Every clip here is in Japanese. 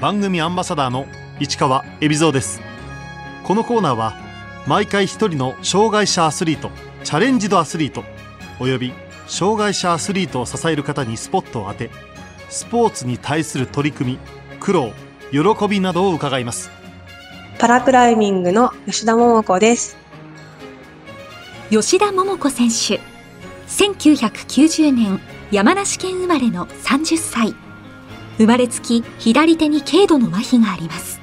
番組アンバサダーの市川恵比蔵です。このコーナーは毎回一人の障害者アスリートチャレンジドアスリートおよび障害者アスリートを支える方にスポットを当てスポーツに対する取り組み苦労喜びなどを伺います。パラクライミングの吉田桃子です。吉田桃子選手1990年山梨県生まれの30歳生まれつき左手に軽度の麻痺があります。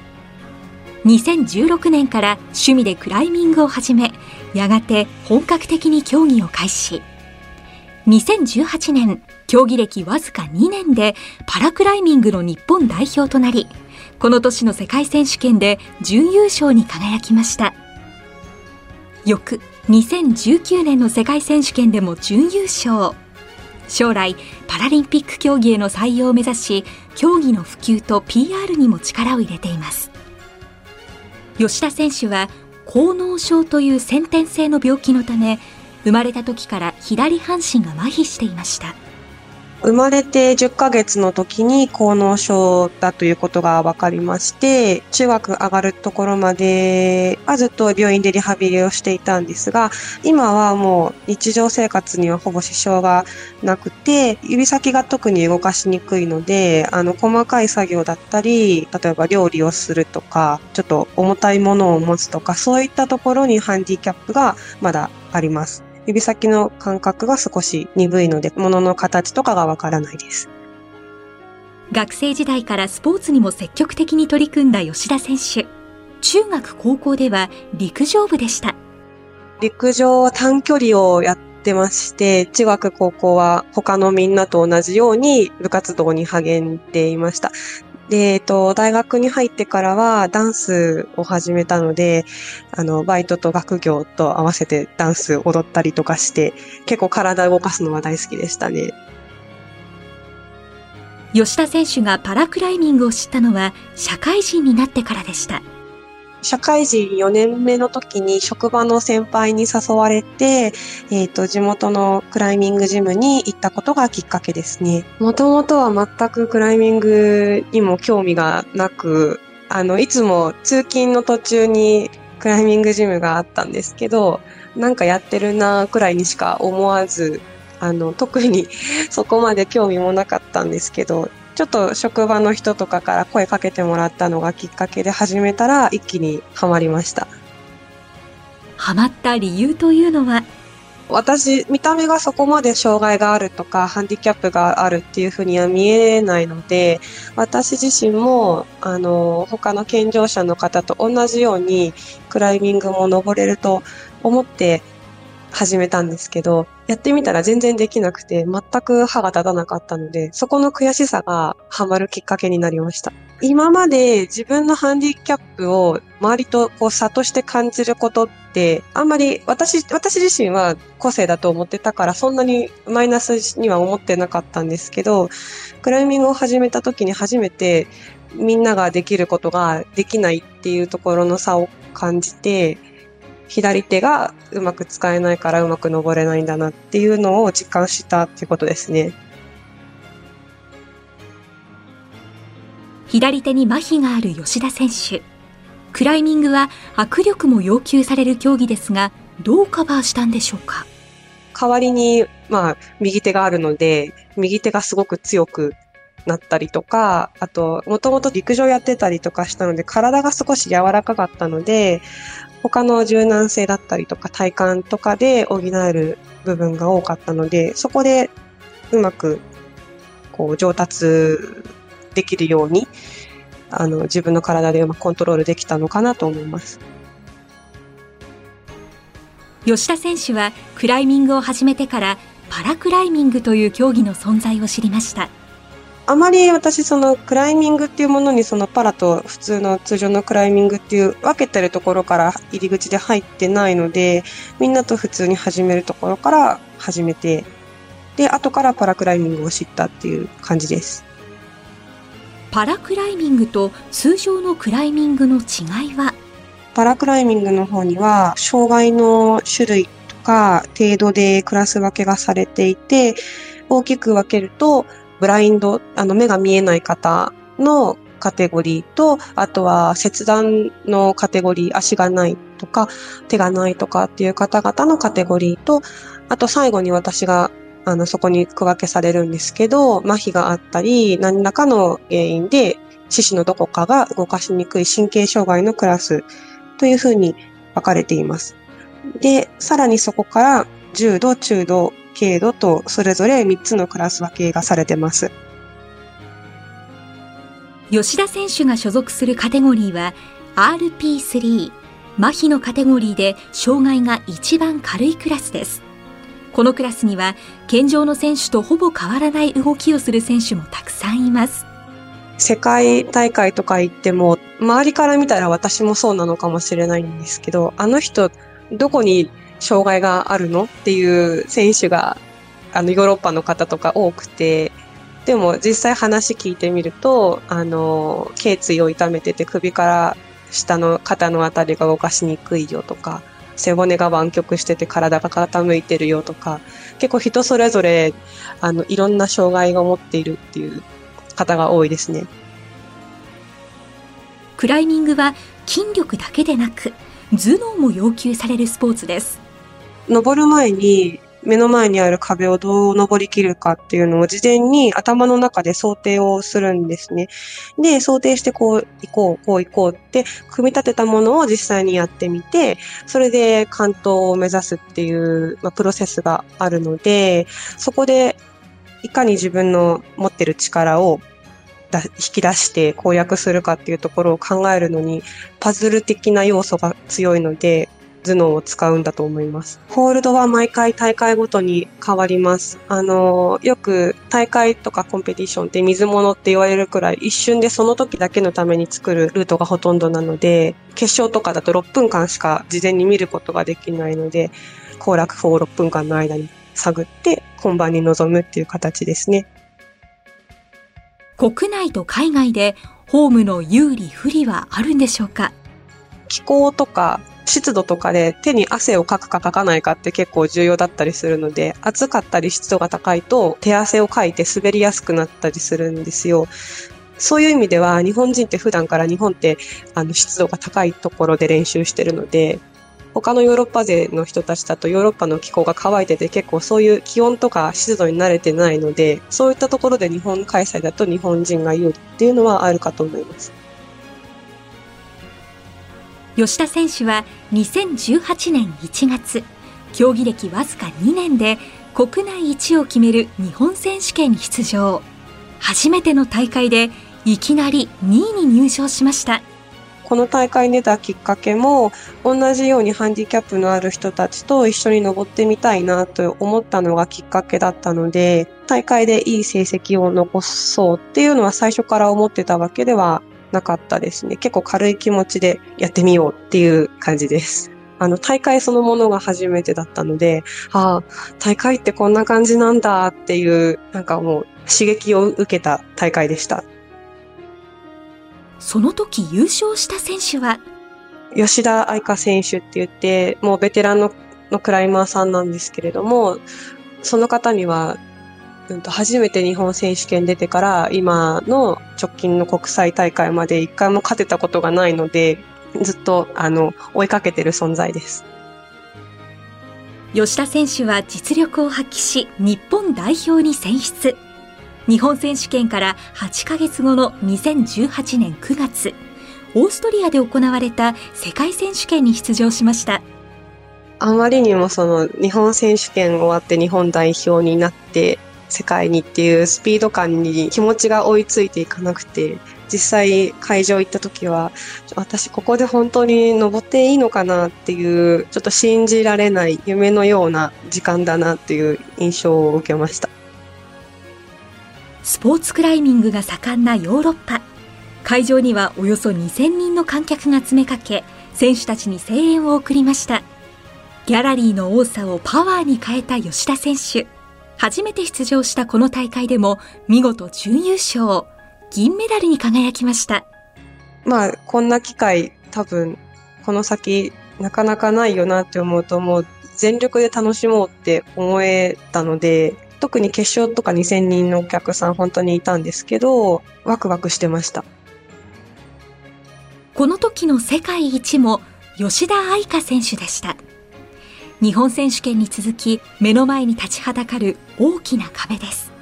2016年から趣味でクライミングを始めやがて本格的に競技を開始。2018年競技歴わずか2年でパラクライミングの日本代表となりこの年の世界選手権で準優勝に輝きました。翌2019年の世界選手権でも準優勝。将来パラリンピック競技への採用を目指し競技の普及と PR にも力を入れています。吉田選手は高脳症という先天性の病気のため生まれた時から左半身が麻痺していました。生まれて10ヶ月の時に高脳症だということが分かりまして、中学上がるところまではずっと病院でリハビリをしていたんですが、今はもう日常生活にはほぼ支障がなくて、指先が特に動かしにくいので、あの、細かい作業だったり、例えば料理をするとか、ちょっと重たいものを持つとか、そういったところにハンディキャップがまだあります。指先の感覚が少し鈍いので、物の形とかがわからないです。学生時代からスポーツにも積極的に取り組んだ吉田選手。中学高校では陸上部でした。陸上短距離をやってまして、中学高校は他のみんなと同じように部活動に励んでいました。で、えっと、大学に入ってからはダンスを始めたので、あの、バイトと学業と合わせてダンス踊ったりとかして、結構体を動かすのは大好きでしたね。吉田選手がパラクライミングを知ったのは社会人になってからでした。社会人4年目の時に職場の先輩に誘われて、えっ、ー、と、地元のクライミングジムに行ったことがきっかけですね。もともとは全くクライミングにも興味がなく、あの、いつも通勤の途中にクライミングジムがあったんですけど、なんかやってるなくらいにしか思わず、あの、特にそこまで興味もなかったんですけど、ちょっと職場の人とかから声かけてもらったのがきっかけで始めたら一気にハマりました。ハマった理由というのは？私、見た目がそこまで障害があるとか、ハンディキャップがあるっていうふうには見えないので、私自身も、あの、他の健常者の方と同じように、クライミングも登れると思って始めたんですけど、やってみたら全然できなくて、全く歯が立たなかったので、そこの悔しさがハマるきっかけになりました。今まで自分のハンディキャップを周りとこう差として感じることって、あんまり私、私自身は個性だと思ってたからそんなにマイナスには思ってなかったんですけど、クライミングを始めた時に初めてみんなができることができないっていうところの差を感じて、左手がうまく使えないからうまく登れないんだなっていうのを実感したっていうことですね。左手に麻痺がある吉田選手。クライミングは握力も要求される競技ですが、どうカバーしたんでしょうか？代わりに、まあ、右手があるので、右手がすごく強くなったりとか、あと、もともと陸上やってたりとかしたので、体が少し柔らかかったので、他の柔軟性だったりとか体幹とかで補える部分が多かったので、そこでうまくこう上達できるように、あの自分の体でうまくコントロールできたのかなと思います。吉田選手はクライミングを始めてからパラクライミングという競技の存在を知りました。あまり私そのクライミングっていうものにそのパラと普通の通常のクライミングっていう分けてるところから入り口で入ってないのでみんなと普通に始めるところから始めてで後からパラクライミングを知ったっていう感じです。パラクライミングと通常のクライミングの違いは？パラクライミングの方には障害の種類とか程度でクラス分けがされていて大きく分けるとブラインド、あの目が見えない方のカテゴリーと、あとは切断のカテゴリー、足がないとか、手がないとかっていう方々のカテゴリーと、あと最後に私があの、そこに区分けされるんですけど、麻痺があったり、何らかの原因で、四肢のどこかが動かしにくい神経障害のクラスというふうに分かれています。で、さらにそこから重度、中度、軽度とそれぞれ3つのクラス分けがされてます。吉田選手が所属するカテゴリーは RP3 麻痺のカテゴリーで障害が一番軽いクラスです。このクラスには健常の選手とほぼ変わらない動きをする選手もたくさんいます。世界大会とか行っても、周りから見たら私もそうなのかもしれないんですけど、あの人、どこに障害があるのっていう選手が、あの、ヨーロッパの方とか多くて、でも実際話聞いてみると、あの、頸椎を痛めてて首から下の肩のあたりが動かしにくいよとか、背骨が湾曲してて体が傾いてるよとか、結構人それぞれ、あの、いろんな障害を持っているっていう方が多いですね。クライミングは筋力だけでなく、頭脳も要求されるスポーツです。登る前に目の前にある壁をどう登りきるかっていうのを事前に頭の中で想定をするんですね。で、想定してこう行こう、こう行こうって組み立てたものを実際にやってみて、それで関東を目指すっていう、まあ、プロセスがあるので、そこでいかに自分の持ってる力を引き出して攻略するかっていうところを考えるのにパズル的な要素が強いので頭脳を使うんだと思います。ホールドは毎回大会ごとに変わります。あの、よく大会とかコンペティションって水物って言われるくらい一瞬でその時だけのために作るルートがほとんどなので、決勝とかだと6分間しか事前に見ることができないので、行楽法を6分間の間に探って本番に臨むっていう形ですね。国内と海外でホームの有利不利はあるんでしょうか？気候とか湿度とかで手に汗をかくかかかないかって結構重要だったりするので、暑かったり湿度が高いと手汗をかいて滑りやすくなったりするんですよ。そういう意味では日本人って普段から日本ってあの湿度が高いところで練習してるので、他のヨーロッパ勢の人たちだとヨーロッパの気候が乾いてて結構そういう気温とか湿度に慣れてないので、そういったところで日本開催だと日本人が有利っていうのはあるかと思います。吉田選手は2018年1月競技歴わずか2年で国内一を決める日本選手権に出場。初めての大会でいきなり2位に入賞しました。この大会に出たきっかけも同じようにハンディキャップのある人たちと一緒に登ってみたいなと思ったのがきっかけだったので大会でいい成績を残そうっていうのは最初から思ってたわけではなかったですね。結構軽い気持ちでやってみようっていう感じです。あの、大会そのものが初めてだったので、ああ、大会ってこんな感じなんだっていう、なんかもう刺激を受けた大会でした。その時優勝した選手は？吉田愛香選手って言って、もうベテランののクライマーさんなんですけれども、その方にはうんと、初めて日本選手権出てから今の直近の国際大会まで一回も勝てたことがないので、ずっとあの追いかけてる存在です。吉田選手は実力を発揮し、日本代表に選出。日本選手権から8ヶ月後の2018年9月、オーストリアで行われた世界選手権に出場しました。あまりにもその日本選手権終わって日本代表になって世界にっていうスピード感に気持ちが追いついていかなくて、実際会場行った時は、私ここで本当に登っていいのかなっていう、ちょっと信じられない夢のような時間だなっていう印象を受けました。スポーツクライミングが盛んなヨーロッパ。会場にはおよそ2000人の観客が詰めかけ、選手たちに声援を送りました。ギャラリーの多さをパワーに変えた吉田選手。初めて出場したこの大会でも見事準優勝、銀メダルに輝きました。まあ、こんな機会多分この先なかなかないよなって思うともう全力で楽しもうって思えたので、特に決勝とか2000人のお客さん本当にいたんですけど、ワクワクしてました。この時の世界一も吉田愛香選手でした日本選手権に続き目の前に立ちはだかる大きな壁です。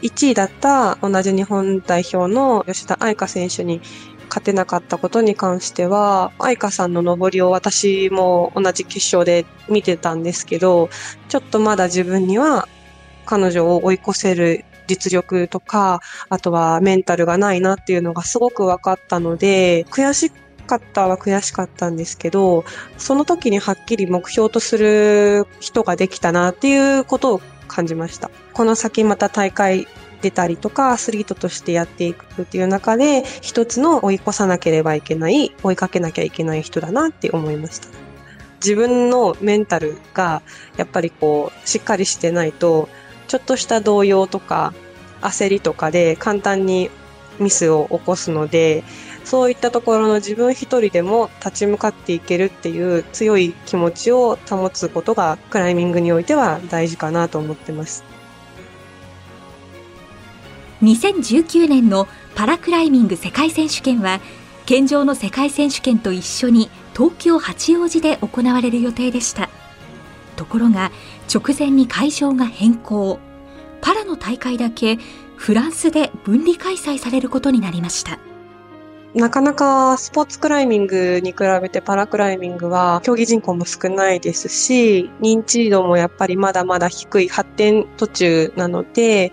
1位だった同じ日本代表の吉田愛香選手に勝てなかったことに関しては、愛花さんの登りを私も同じ決勝で見てたんですけど、ちょっとまだ自分には彼女を追い越せる実力とか、あとはメンタルがないなっていうのがすごく分かったので、悔しかったは悔しかったんですけど、その時にはっきり目標とする人ができたなっていうことを感じました。この先また大会出たりとか、アスリートとしてやっていくっていう中で、一つの追い越さなければいけない、追いかけなきゃいけない人だなって思いました。自分のメンタルが、やっぱりこう、しっかりしてないと、ちょっとした動揺とか、焦りとかで簡単にミスを起こすので、そういったところの自分一人でも立ち向かっていけるっていう強い気持ちを保つことがクライミングにおいては大事かなと思ってます。2019年のパラクライミング世界選手権は健常の世界選手権と一緒に東京八王子で行われる予定でした。ところが直前に会場が変更。パラの大会だけフランスで分離開催されることになりました。なかなかスポーツクライミングに比べてパラクライミングは競技人口も少ないですし、認知度もやっぱりまだまだ低い発展途中なので、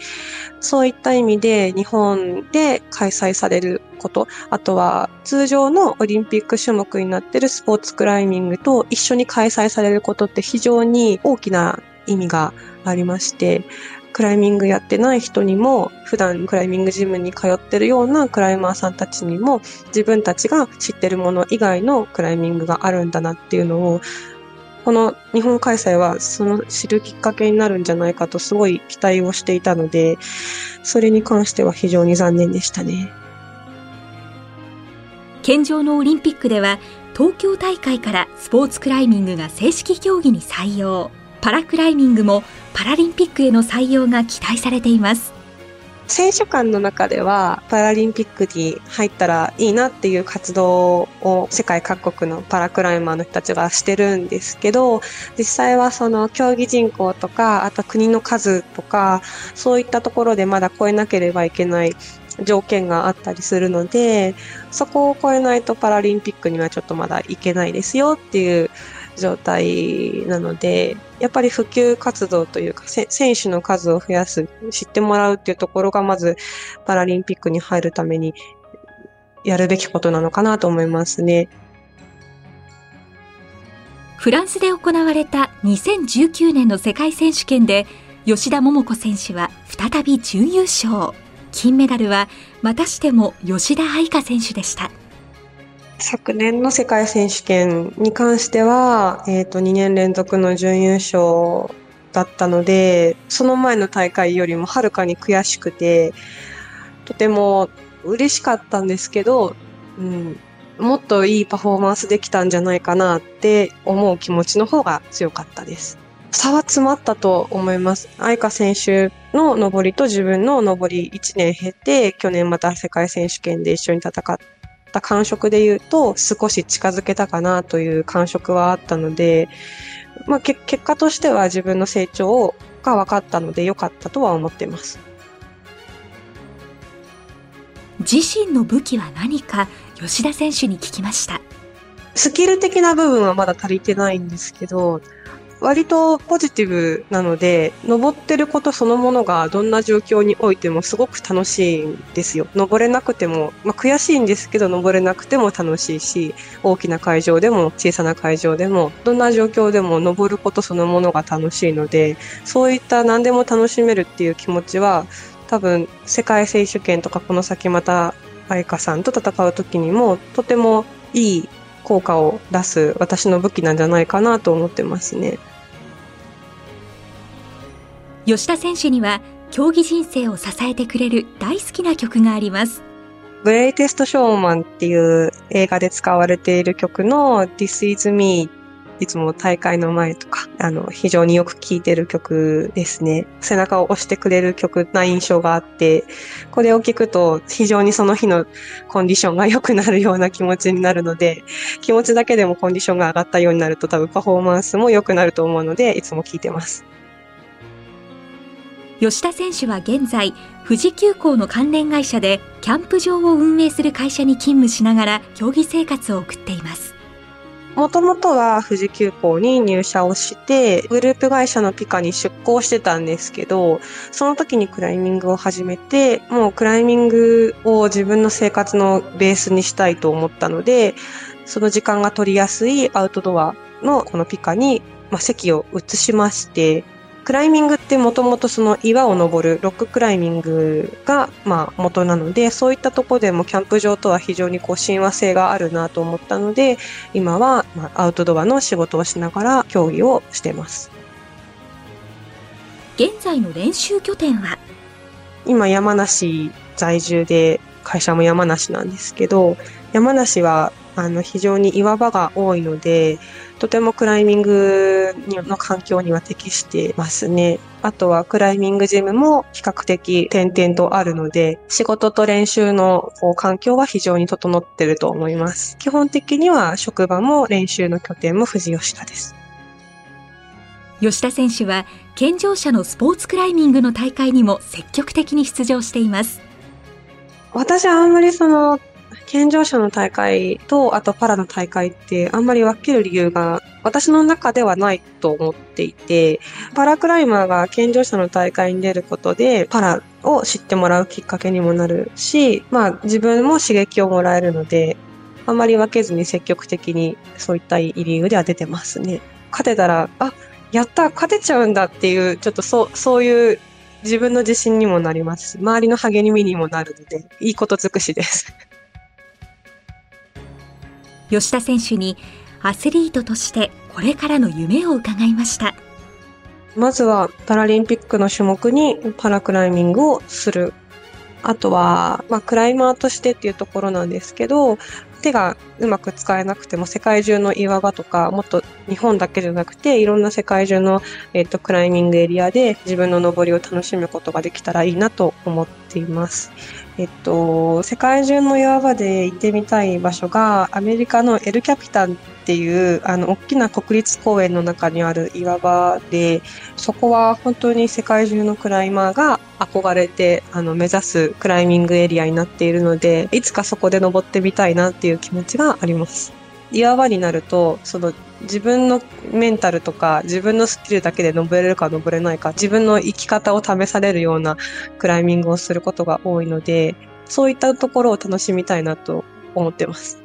そういった意味で日本で開催されること、あとは通常のオリンピック種目になっているスポーツクライミングと一緒に開催されることって非常に大きな意味がありまして、クライミングやってない人にも、普段クライミングジムに通ってるようなクライマーさんたちにも、自分たちが知ってるもの以外のクライミングがあるんだなっていうのを、この日本開催はその知るきっかけになるんじゃないかとすごい期待をしていたので、それに関しては非常に残念でしたね。健常のオリンピックでは、東京大会からスポーツクライミングが正式競技に採用。パラクライミングもパラリンピックへの採用が期待されています。選手間の中ではパラリンピックに入ったらいいなっていう活動を世界各国のパラクライマーの人たちがしてるんですけど実際はその競技人口とかあと国の数とかそういったところでまだ超えなければいけない条件があったりするのでそこを超えないとパラリンピックにはちょっとまだいけないですよっていう状態なので、やっぱり普及活動というか、選手の数を増やす、知ってもらうっていうところがまずパラリンピックに入るためにやるべきことなのかなと思いますね。フランスで行われた2019年の世界選手権で吉田桃子選手は再び準優勝。金メダルはまたしても吉田愛香選手でした。昨年の世界選手権に関しては、え、ー、と、2年連続の準優勝だったので、その前の大会よりもはるかに悔しくて、とても嬉しかったんですけど、うん、もっといいパフォーマンスできたんじゃないかなって思う気持ちの方が強かったです。差は詰まったと思います。愛花選手の上りと自分の上り1年経って、去年また世界選手権で一緒に戦った感触で言うと、少し近づけたかなという感触はあったので、まあ、結果としては自分の成長が分かったので良かったとは思っています。自身の武器は何か？吉田選手に聞きました。スキル的な部分はまだ足りてないんですけど、割とポジティブなので、登ってることそのものがどんな状況においてもすごく楽しいんですよ。登れなくても、まあ、悔しいんですけど登れなくても楽しいし、大きな会場でも小さな会場でも、どんな状況でも登ることそのものが楽しいので、そういった何でも楽しめるっていう気持ちは、多分世界選手権とかこの先また愛花さんと戦う時にもとてもいい効果を出す私の武器なんじゃないかなと思ってますね。吉田選手には競技人生を支えてくれる大好きな曲があります。グレイテストショーマンっていう映画で使われている曲の This is me いつも大会の前とか、あの、非常によく聴いてる曲ですね。背中を押してくれる曲な印象があって、これを聴くと非常にその日のコンディションが良くなるような気持ちになるので、気持ちだけでもコンディションが上がったようになると多分パフォーマンスも良くなると思うので、いつも聴いてます。吉田選手は現在、富士急行の関連会社でキャンプ場を運営する会社に勤務しながら競技生活を送っています。もともとは富士急行に入社をして、グループ会社のピカに出向してたんですけど、その時にクライミングを始めて、もうクライミングを自分の生活のベースにしたいと思ったので、その時間が取りやすいアウトドアのこのピカに、まあ、席を移しまして、クライミングってもともとその岩を登るロッククライミングがまあ元なのでそういったとこでもキャンプ場とは非常にこう親和性があるなと思ったので今はまあアウトドアの仕事をしながら競技をしてます。現在の練習拠点は？今山梨在住で会社も山梨なんですけど山梨はあの非常に岩場が多いのでとてもクライミングの環境には適してますね。あとはクライミングジムも比較的点々とあるので、仕事と練習の環境は非常に整ってると思います。基本的には職場も練習の拠点も富士吉田です。吉田選手は健常者のスポーツクライミングの大会にも積極的に出場しています。私はあんまりその健常者の大会と、あとパラの大会ってあんまり分ける理由が私の中ではないと思っていて、パラクライマーが健常者の大会に出ることで、パラを知ってもらうきっかけにもなるし、まあ自分も刺激をもらえるので、あんまり分けずに積極的にそういった理由では出てますね。勝てたら、あ、やった、勝てちゃうんだっていう、ちょっとそう、そういう自分の自信にもなりますし、周りの励みにもなるので、いいこと尽くしです。吉田選手にアスリートとしてこれからの夢を伺いました。まずはパラリンピックの種目にパラクライミングをする。あとは、まあ、クライマーとしてっていうところなんですけど、手がうまく使えなくても世界中の岩場とか、もっと日本だけじゃなくて、いろんな世界中の、えっ、と、クライミングエリアで自分の登りを楽しむことができたらいいなと思っています。えっと、世界中の岩場で行ってみたい場所が、アメリカのエルキャピタンっていう、あの、大きな国立公園の中にある岩場で、そこは本当に世界中のクライマーが憧れて、あの、目指すクライミングエリアになっているので、いつかそこで登ってみたいなっていう気持ちがあります。岩場になると、その自分のメンタルとか自分のスキルだけで登れるか登れないか自分の生き方を試されるようなクライミングをすることが多いのでそういったところを楽しみたいなと思ってます。